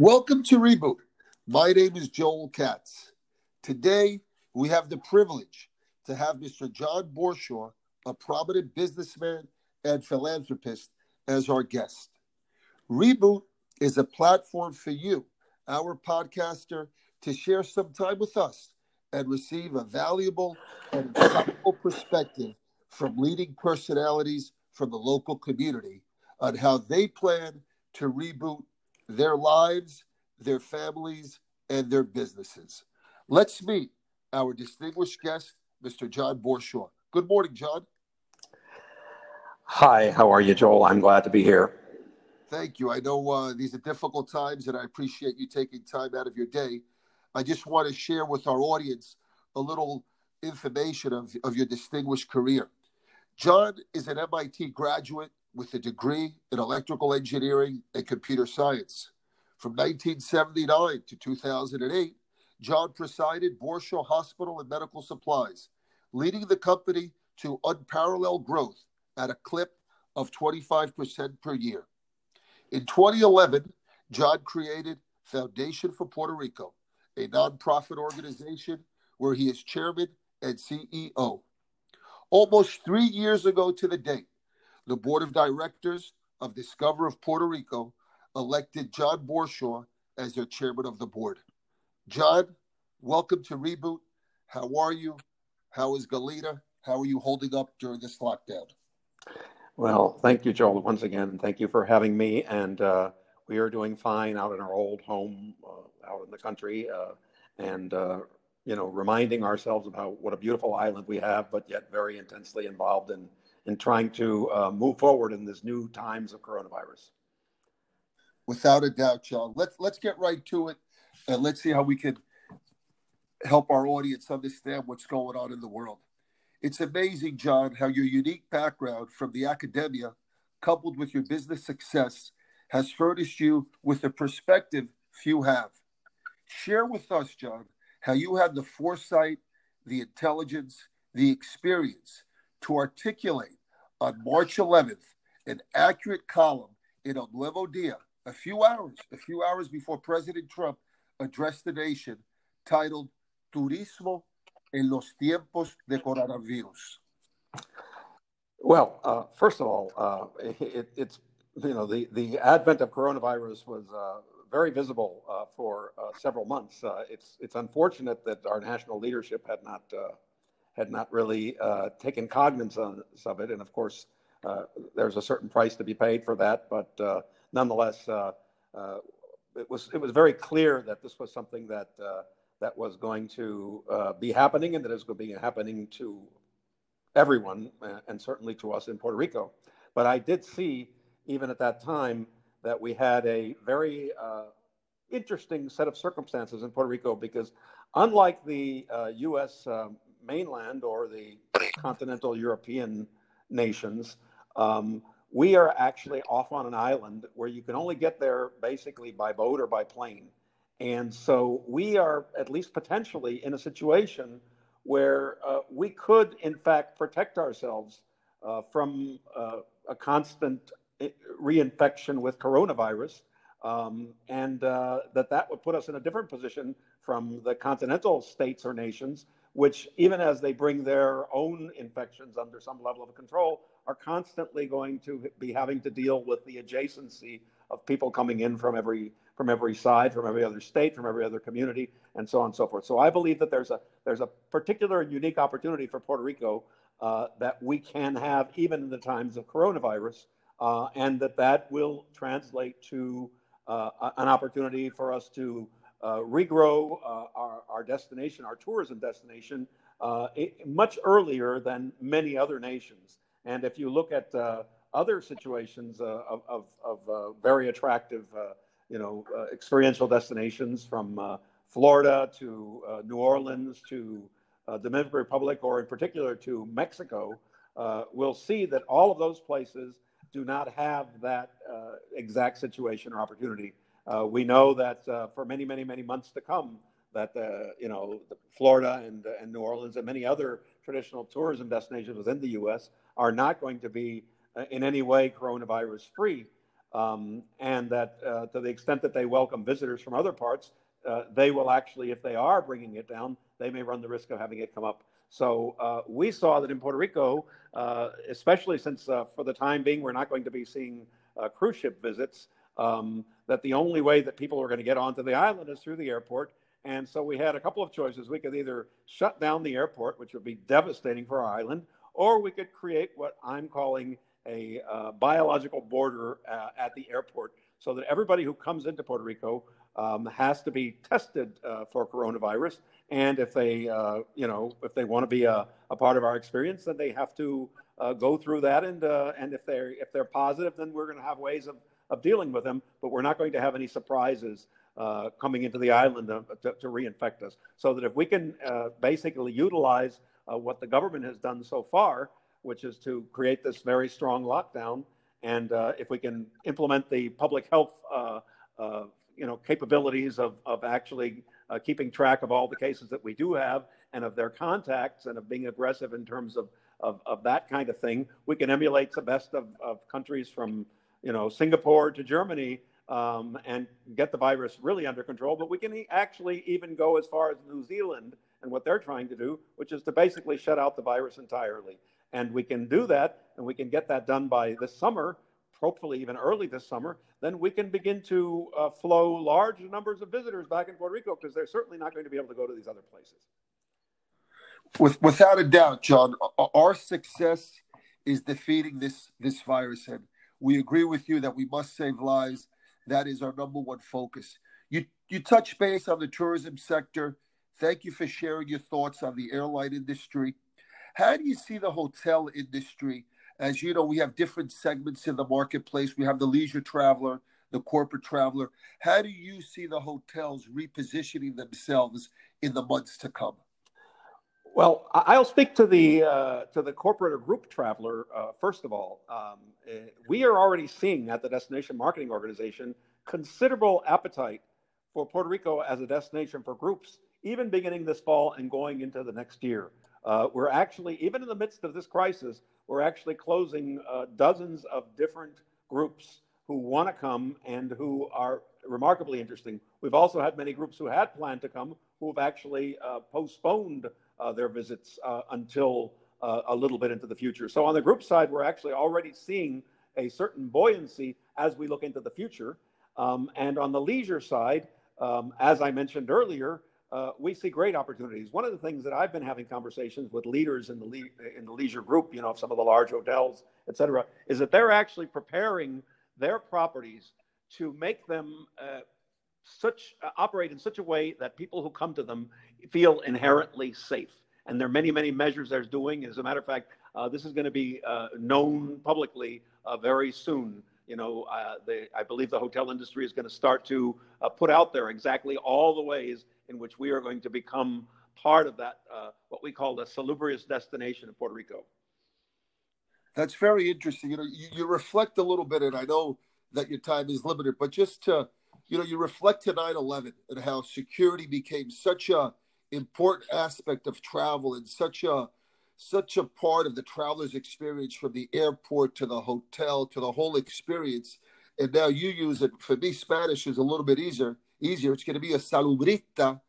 Welcome to Reboot. My name is Joel Katz. Today, we have the privilege to have Mr. Jon Borschow, a prominent businessman and philanthropist, as our guest. Reboot is a platform for you, our podcaster, to share some time with us and receive a valuable and insightful perspective from leading personalities from the local community on how they plan to reboot their lives, their families, and their businesses. Let's meet our distinguished guest, Mr. Jon Borschow. Good morning, Jon. Hi, how are you, Joel? I'm glad to be here. Thank you. I know uh, these are difficult times, and I appreciate you taking time out of your day. I just want to share with our audience a little information of, of your distinguished career. Jon is an MIT graduate with a degree in electrical engineering and computer science. From 1979 to 2008, Jon presided Borschow Hospital and Medical Supplies, leading the company to unparalleled growth at a clip of 25% per year. In 2011, Jon created Foundation for Puerto Rico, a nonprofit organization where he is chairman and CEO. Almost three years ago to the date, the board of directors of Discover of Puerto Rico elected Jon Borschow as their chairman of the board. Jon, welcome to Reboot. How are you? How is Galita? How are you holding up during this lockdown? Well, thank you, Joel, once again. Thank you for having me. And uh, we are doing fine out in our old home uh, out in the country. Uh, and, uh, you know, reminding ourselves about what a beautiful island we have, but yet very intensely involved in, in trying to uh, move forward in these new times of coronavirus. Without a doubt, Jon. Let's let's get right to it, and let's see how we can help our audience understand what's going on in the world. It's amazing, Jon, how your unique background from the academia, coupled with your business success, has furnished you with a perspective few have. Share with us, Jon, how you had the foresight, the intelligence, the experience to articulate on March 11th an accurate column in El Nuevo Dia, a few hours, a few hours before President Trump addressed the nation, titled Turismo en los tiempos de coronavirus? Well, uh, first of all, uh, it, it's you know the the advent of coronavirus was uh, very visible uh, for uh, several months. Uh, it's it's unfortunate that our national leadership had not had not really taken cognizance of it, and of course, there's a certain price to be paid for that. But nonetheless, it was it was very clear that this was something that that was going to uh, be happening and that is going to be happening to everyone uh, and certainly to us in Puerto Rico. But I did see, even at that time, that we had a very uh, interesting set of circumstances in Puerto Rico because, unlike the U.S. Uh, um, mainland or the continental European nations, um, we are actually off on an island where you can only get there basically by boat or by plane. And so we are at least potentially in a situation where uh, we could, in fact, protect ourselves uh, from uh, a constant uh, reinfection with coronavirus, um, and uh, that that would put us in a different position from the continental states or nations, which, even as they bring their own infections under some level of control, are constantly going to be having to deal with the adjacency of people coming in from every from every side, from every other state, from every other community, and so on and so forth. So I believe that there's a there's a particular and unique opportunity for Puerto Rico uh, that we can have even in the times of coronavirus, uh, and that that will translate to uh, an opportunity for us to regrow uh, our, our destination, our tourism destination, uh, much earlier than many other nations. And if you look at other situations of, of, of very attractive you know, uh, experiential destinations from uh, Florida to uh, New Orleans to uh, Dominican Republic, or in particular to Mexico, uh, we'll see that all of those places do not have that uh, exact situation or opportunity. We know that for many, many, many months to come, that you know, Florida and, and New Orleans and many other traditional tourism destinations within the U.S. are not going to be in any way coronavirus free. um, and that uh, to the extent that they welcome visitors from other parts, uh, they will actually, if they are bringing it down, they may run the risk of having it come up. So uh, we saw that in Puerto Rico, uh, especially since uh, for the time being we're not going to be seeing uh, cruise ship visits, um, that the only way that people are going to get onto the island is through the airport. And so we had a couple of choices. We could either shut down the airport, which would be devastating for our island, or we could create what I'm calling a uh, biological border uh, at the airport so that everybody who comes into Puerto Rico um, has to be tested uh, for coronavirus. And if they, uh, you know, if they want to be a, a, part of our experience, then they have to uh, go through that. And uh, and if they're if they're positive, then we're going to have ways of, of dealing with them. But we're not going to have any surprises coming into the island to, to, to, reinfect us. So that if we can basically utilize what the government has done so far, which is to create this very strong lockdown. And uh, if we can implement the public health, uh, uh, you know, capabilities of, of actually uh, keeping track of all the cases that we do have and of their contacts and of being aggressive in terms of, of, of that kind of thing, we can emulate the best of, of countries from, you know, Singapore to Germany um, and get the virus really under control. But we can actually even go as far as New Zealand and what they're trying to do, which is to basically shut out the virus entirely and we can do that, and we can get that done by this summer, hopefully even early this summer, then we can begin to uh, flow large numbers of visitors back in Puerto Rico because they're certainly not going to be able to go to these other places. With, without a doubt, Jon, our success is defeating this this virus, and we agree with you that we must save lives. That is our number one focus. You you touch base on the tourism sector. Thank you for sharing your thoughts on the airline industry. How do you see the hotel industry? As you know, we have different segments in the marketplace. We have the leisure traveler, the corporate traveler. How do you see the hotels repositioning themselves in the months to come? Well, I'll speak to the uh, to the corporate or group traveler uh, first of all. Um, eh, we are already seeing at the Destination Marketing Organization considerable appetite for Puerto Rico as a destination for groups, even beginning this fall and going into the next year. Uh, we're actually, even in the midst of this crisis, we're actually closing uh, dozens of different groups who want to come and who are remarkably interesting. We've also had many groups who had planned to come who have actually uh, postponed their visits uh, until uh, a little bit into the future. So on the group side, we're actually already seeing a certain buoyancy as we look into the future. Um, and on the leisure side, um, as I mentioned earlier, uh, we see great opportunities. One of the things that I've been having conversations with leaders in the le- in the leisure group, you know, some of the large hotels, et cetera, is that they're actually preparing their properties to make them uh, such uh, operate in such a way that people who come to them feel inherently safe. And there are many, many measures they're doing. As a matter of fact, uh, this is going to be uh, known publicly uh, very soon you know, uh, the, I believe the hotel industry is going to start to uh, put out there exactly all the ways in which we are going to become part of that, uh, what we call the salubrious destination of Puerto Rico. That's very interesting. You know, you, you, reflect a little bit, and I know that your time is limited, but just to, you know, you reflect to 9 11 and how security became such a important aspect of travel and such a such a part of the traveler's experience from the airport to the hotel to the whole experience. And now you use it. For me, Spanish is a little bit easier easier. It's going to be a salubrita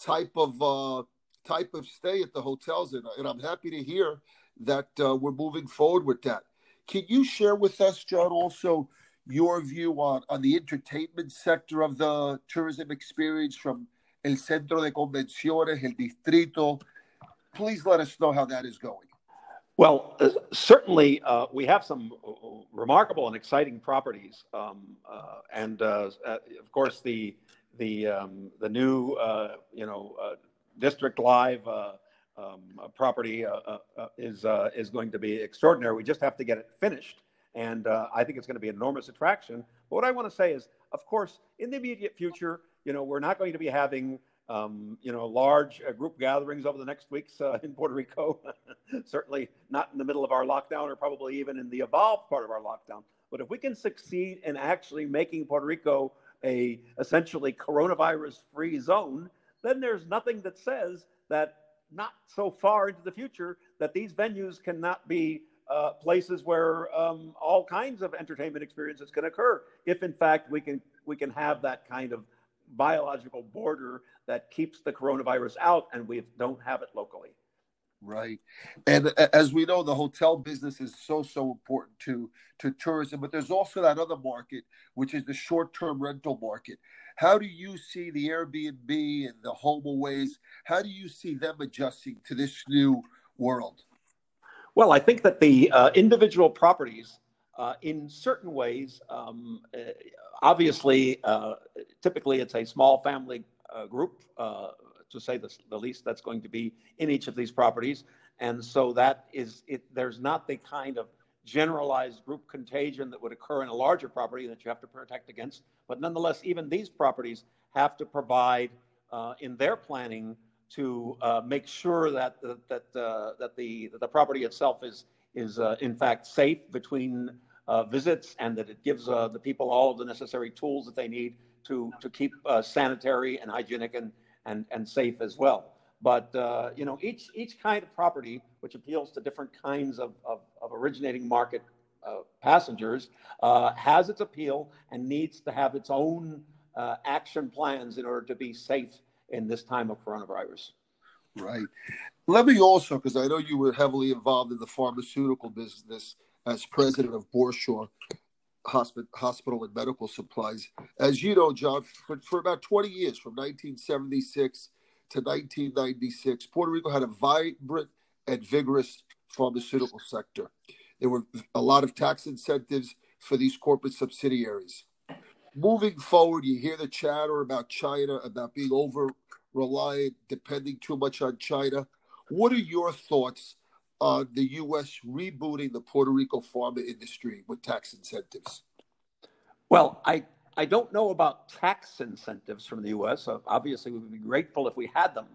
type of uh, type of stay at the hotels, and, and I'm happy to hear that uh, we're moving forward with that. Can you share with us, Jon, also your view on, on the entertainment sector of the tourism experience from El Centro de Convenciones, El Distrito? Please let us know how that is going. Well, uh, certainly uh, we have some remarkable and exciting properties, um, uh, and uh, uh, of course the the um, the new uh, you know uh, district live uh, um, property uh, uh, uh, is is going to be extraordinary. We just have to get it finished, and I think it's going to be an enormous attraction. But what I want to say is, of course, in the immediate future, you know, we're not going to be having um, you know, large uh, group gatherings over the next weeks uh, in Puerto Rico. Certainly not in the middle of our lockdown or probably even in the evolved part of our lockdown. But if we can succeed in actually making Puerto Rico a essentially coronavirus free zone, then there's nothing that says that not so far into the future that these venues cannot be uh, places where um, all kinds of entertainment experiences can occur if in fact we can we can have that kind of biological border that keeps the coronavirus out and we don't have it locally. Right. And as we know the hotel business is so so important to to tourism but there's also that other market which is the short-term rental market. How do you see the airbnb and the HomeAways how do you see them adjusting to this new world? Well, I think that the uh, individual properties, uh, in certain ways, um, uh, obviously, uh, typically it's a small family uh, group, uh, to say the, the, least, that's going to be in each of these properties. And so that is it. There's not the kind of generalized group contagion that would occur in a larger property that you have to protect against. But nonetheless, even these properties have to provide in their planning to uh, make sure that that uh, that the that the property itself is is uh, in fact safe between uh, visits and that it gives uh, the people all of the necessary tools that they need to to keep uh, sanitary and hygienic and and and safe as well. But you know each each kind of property which appeals to different kinds of of, of originating market passengers has its appeal and needs to have its own action plans in order to be safe in this time of coronavirus. Right. Let me also, because I know you were heavily involved in the pharmaceutical business as president of Borschow Hospital and Medical Supplies. As you know, Jon, for, for about 20 years, from 1976 to 1996, Puerto Rico had a vibrant and vigorous pharmaceutical sector. There were a lot of tax incentives for these corporate subsidiaries moving forward, you hear the chatter about China, about being over reliant, depending too much on China. What are your thoughts on the U.S. rebooting the Puerto Rico pharma industry with tax incentives? Well, I, I don't know about tax incentives from the U.S. Obviously, we would be grateful if we had them.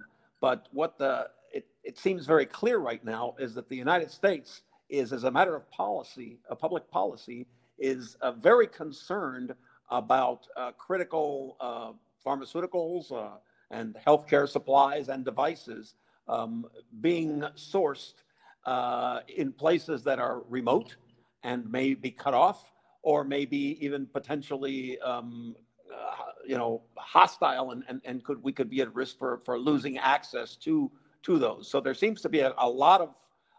But what the it, it seems very clear right now is that the United States is, as a matter of policy, a public policy, is uh, very concerned about uh, critical uh, pharmaceuticals uh, and healthcare supplies and devices um, being sourced uh, in places that are remote and may be cut off or maybe even potentially um, uh, you know hostile and, and, and could we could be at risk for, for losing access to to those. So there seems to be a, a lot of,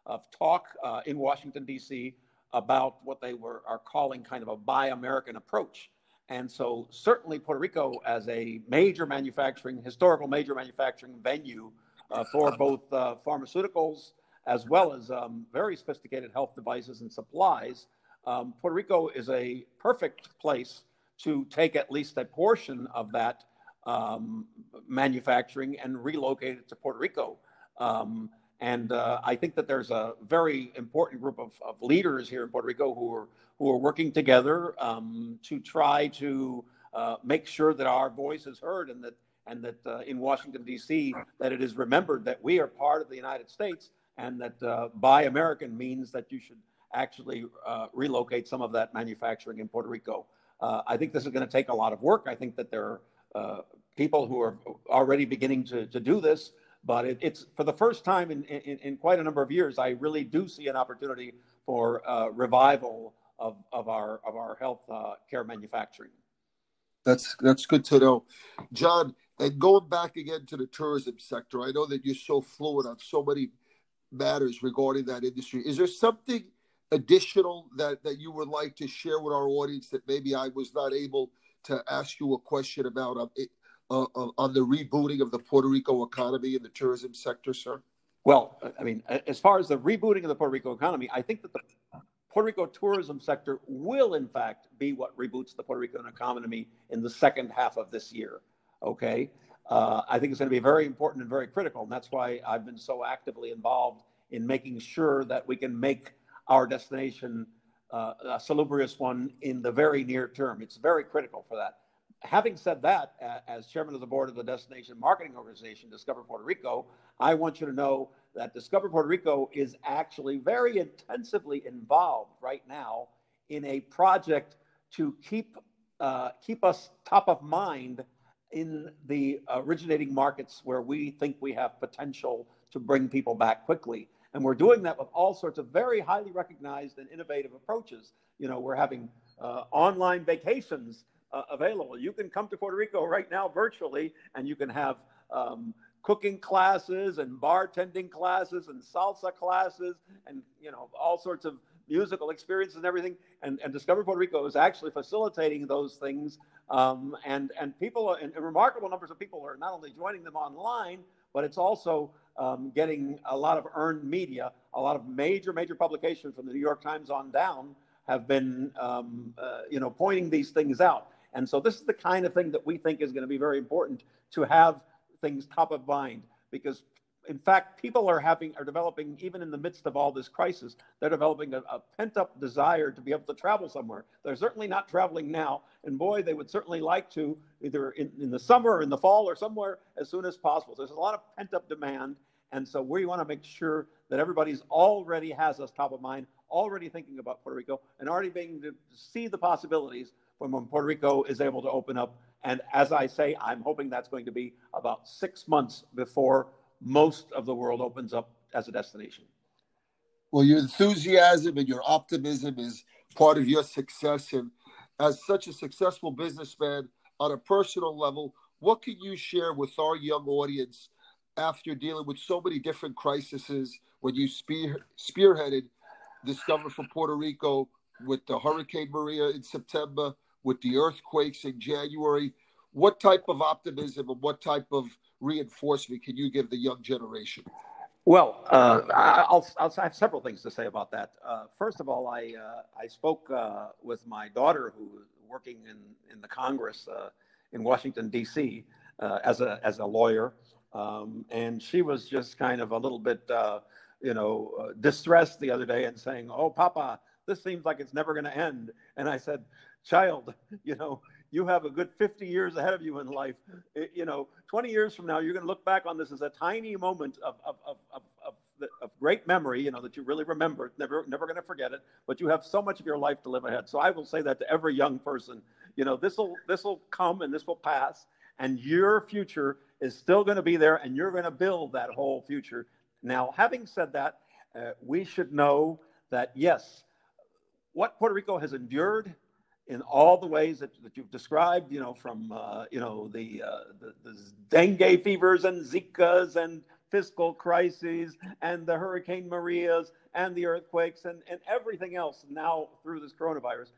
of talk uh, in washington d.c about what they were are calling kind of a buy american approach. And so, certainly, Puerto Rico, as a major manufacturing, historical major manufacturing venue uh, for both uh, pharmaceuticals as well as um, very sophisticated health devices and supplies, um, Puerto Rico is a perfect place to take at least a portion of that um, manufacturing and relocate it to Puerto Rico. Um, and uh, I think that there's a very important group of, of, leaders here in Puerto Rico who are who are working together um, to try to uh, make sure that our voice is heard and that and that uh, in Washington D.C. that it is remembered that we are part of the United States and that uh, buy American means that you should actually uh, relocate some of that manufacturing in Puerto Rico. Uh, I think this is going to take a lot of work. I think that there are people who are already beginning to, to do this. But it, it's for the first time in, in, in, quite a number of years, I really do see an opportunity for uh, revival of, of our of our health uh, care manufacturing. That's that's good to know, Jon. And going back again to the tourism sector, I know that you're so fluent on so many matters regarding that industry. Is there something additional that that you would like to share with our audience that maybe I was not able to ask you a question about? Um, uh, uh, on the rebooting of the Puerto Rico economy and the tourism sector, sir? Well, I mean, as far as the rebooting of the Puerto Rico economy, I think that the Puerto Rico tourism sector will, in fact, be what reboots the Puerto Rican economy in the second half of this year. Okay. Uh, I think it's going to be very important and very critical. And that's why I've been so actively involved in making sure that we can make our destination uh, a salubrious one in the very near term. It's very critical for that having said that, as chairman of the board of the destination marketing organization, Discover Puerto Rico, I want you to know that Discover Puerto Rico is actually very intensively involved right now in a project to keep uh, keep us top of mind in the originating markets where we think we have potential to bring people back quickly. And we're doing that with all sorts of very highly recognized and innovative approaches. You know, we're having uh, online vacations uh, available. You can come to Puerto Rico right now virtually, and you can have um, cooking classes and bartending classes and salsa classes and you know all sorts of musical experiences and everything. And, and Discover Puerto Rico is actually facilitating those things. Um, and, and people, and, and remarkable numbers of people are not only joining them online, but it's also um, getting a lot of earned media. A lot of major, major publications from the New York Times on down have been, um, uh, you know, pointing these things out. And so this is the kind of thing that we think is going to be very important to have things top of mind because in fact, people are having are developing even in the midst of all this crisis. They're developing a, a pent up desire to be able to travel somewhere. They're certainly not traveling now, and boy, they would certainly like to either in, in the summer or in the fall or somewhere as soon as possible. There's a lot of pent up demand, and so we want to make sure that everybody's already has us top of mind, already thinking about Puerto Rico, and already being to see the possibilities when Puerto Rico is able to open up. And as I say, I'm hoping that's going to be about six months before most of the world opens up as a destination. Well, your enthusiasm and your optimism is part of your success. And as such a successful businessman on a personal level, what can you share with our young audience after dealing with so many different crises when you spear, spearheaded Discover for Puerto Rico with the Hurricane Maria in September, with the earthquakes in January? What type of optimism and what type of reinforcement can you give the young generation? Well, uh, I'll, I'll, I have several things to say about that. Uh, first of all, I, uh, I spoke uh, with my daughter who is working in, in the Congress uh, in Washington, D.C. Uh, as, a, as a lawyer. Um, and she was just kind of a little bit, you know, distressed the other day and saying, oh, Papa, this seems like it's never going to end. And I said, child, you know, you have a good 50 years ahead of you in life. It, you know, 20 years from now, you're going to look back on this as a tiny moment of, of, of, of, of, of great memory, you know, that you really remember, never, never going to forget it, but you have so much of your life to live ahead. So I will say that to every young person, you know, this will, this will come and this will pass and your future is still going to be there and you're going to build that whole future. Now, having said that, uh, we should know that yes, what Puerto Rico has endured in all the ways that, that you've described, you know, from, uh, you know, the, uh, the, the, dengue fevers and Zika's and fiscal crises and the Hurricane Marias and the earthquakes and, and everything else now through this coronavirus.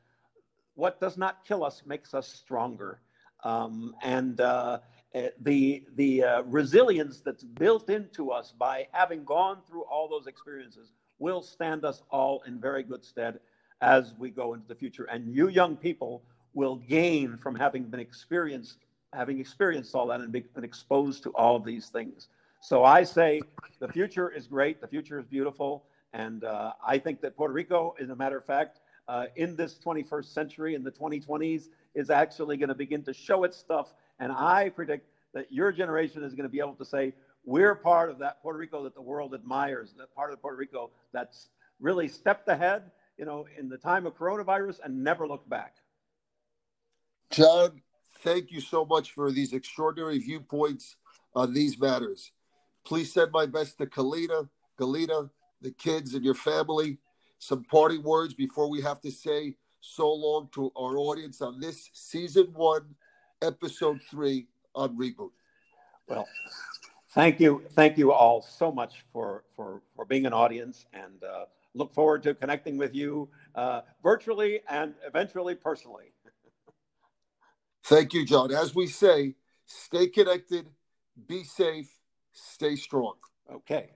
What does not kill us makes us stronger. Um, and uh, eh, the, the uh, resilience that's built into us by having gone through all those experiences will stand us all in very good stead as we go into the future. And you young people will gain from having been experienced, having experienced all that and been exposed to all of these things. So I say the future is great, the future is beautiful, and uh, I think that Puerto Rico, as a matter of fact, uh, in this 21st century, in the 2020s, is actually going to begin to show its stuff. And I predict that your generation is going to be able to say, we're part of that Puerto Rico that the world admires, that part of Puerto Rico that's really stepped ahead you know, in the time of coronavirus and never look back. Jon, thank you so much for these extraordinary viewpoints on these matters. Please send my best to Kalina, Galina, the kids, and your family. Some parting words before we have to say so long to our audience on this season one, episode three on Reboot. Well, thank you, thank you all so much for for for being an audience and. Uh, look forward to connecting with you uh, virtually and eventually personally. Thank you, Jon. As we say, stay connected, be safe, stay strong. Okay.